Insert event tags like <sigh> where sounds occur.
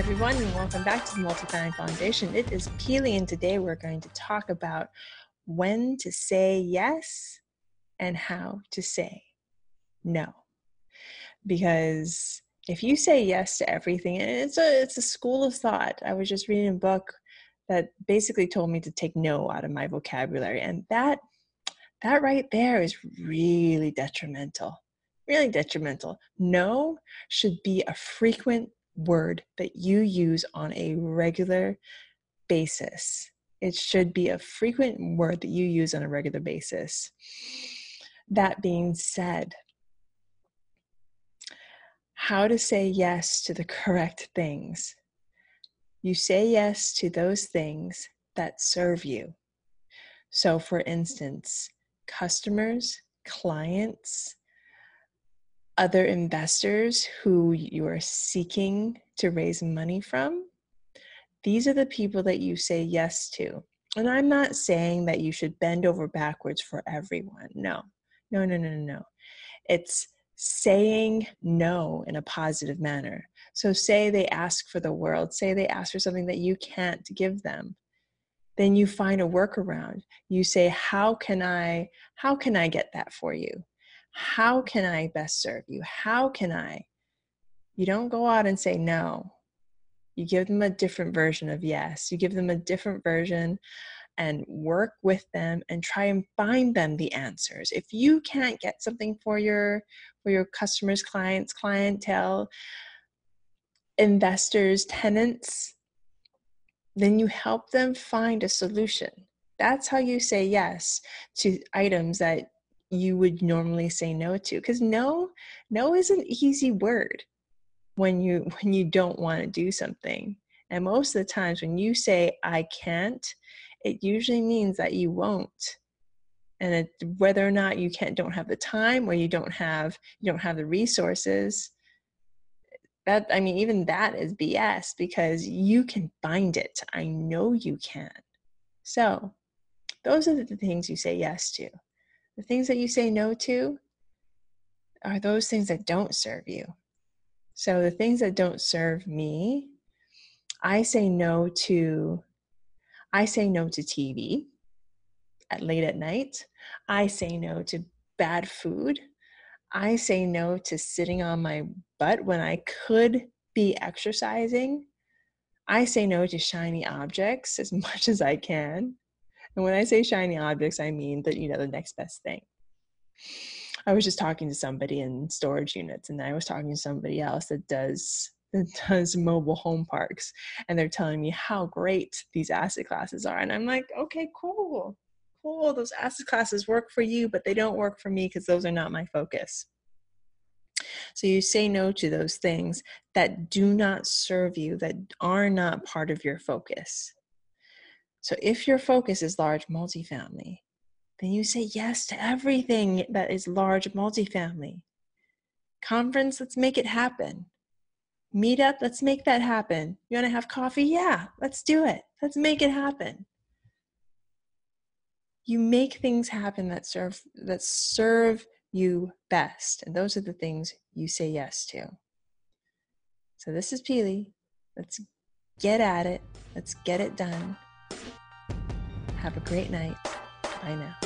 Everyone, and welcome back to the Multifamily Foundation. It is Peely, and today we're going to talk about when to say yes and how to say no. Because if you say yes to everything, and it's a it's a school of thought. I was just reading a book that basically told me to take no out of my vocabulary, and that that right there is really detrimental. Really detrimental. No should be a frequent word that you use on a regular basis. It should be a frequent word that you use on a regular basis. That being said, how to say yes to the correct things. You say yes to those things that serve you. So, for instance, customers, clients, other investors who you are seeking to raise money from, these are the people that you say yes to. And I'm not saying that you should bend over backwards for everyone. No, no, no, no, no. It's saying no in a positive manner. So, say they ask for the world, say they ask for something that you can't give them. Then you find a workaround. You say, "How can I? How can I get that for you? How can I best serve you? How can I? You don't go out and say no. You give them a different version of yes. You give them a different version and work with them and try and find them the answers. If you can't get something for your for your customers, clients, clientele, investors, tenants, then you help them find a solution. That's how you say yes to items that you would normally say no to because no no is an easy word when you <laughs> when you don't want to do something. And most of the times when you say i can't it usually means that you won't. And it, whether or not you can't don't have the time or you don't have you don't have the resources that i mean even that is bs because you can find it. I know you can. So those are the things you say yes to the things that you say no to are those things that don't serve you. So the things that don't serve me, I say no to I say no to TV at late at night. I say no to bad food. I say no to sitting on my butt when I could be exercising. I say no to shiny objects as <laughs> much as I can. And when I say shiny objects, I mean that, you know, the next best thing. I was just talking to somebody in storage units, and I was talking to somebody else that does <laughs> that does mobile home parks, and they're telling me how great these asset classes are, and I'm like, okay, cool, cool. Those asset classes work for you, but they don't work for me because those are not my focus. So you say no to those things that do not serve you, that are not part of your focus. So if your focus is large multifamily, then you say yes to everything that is large multifamily. Conference, let's make it happen. Meetup, let's make that happen. You want to have coffee? Yeah, let's do it. Let's make it happen. You make things happen that serve that serve you best, and those are the things you say yes to. So this is Peely. Let's get at it. Let's get it done. Have a great night. Bye now.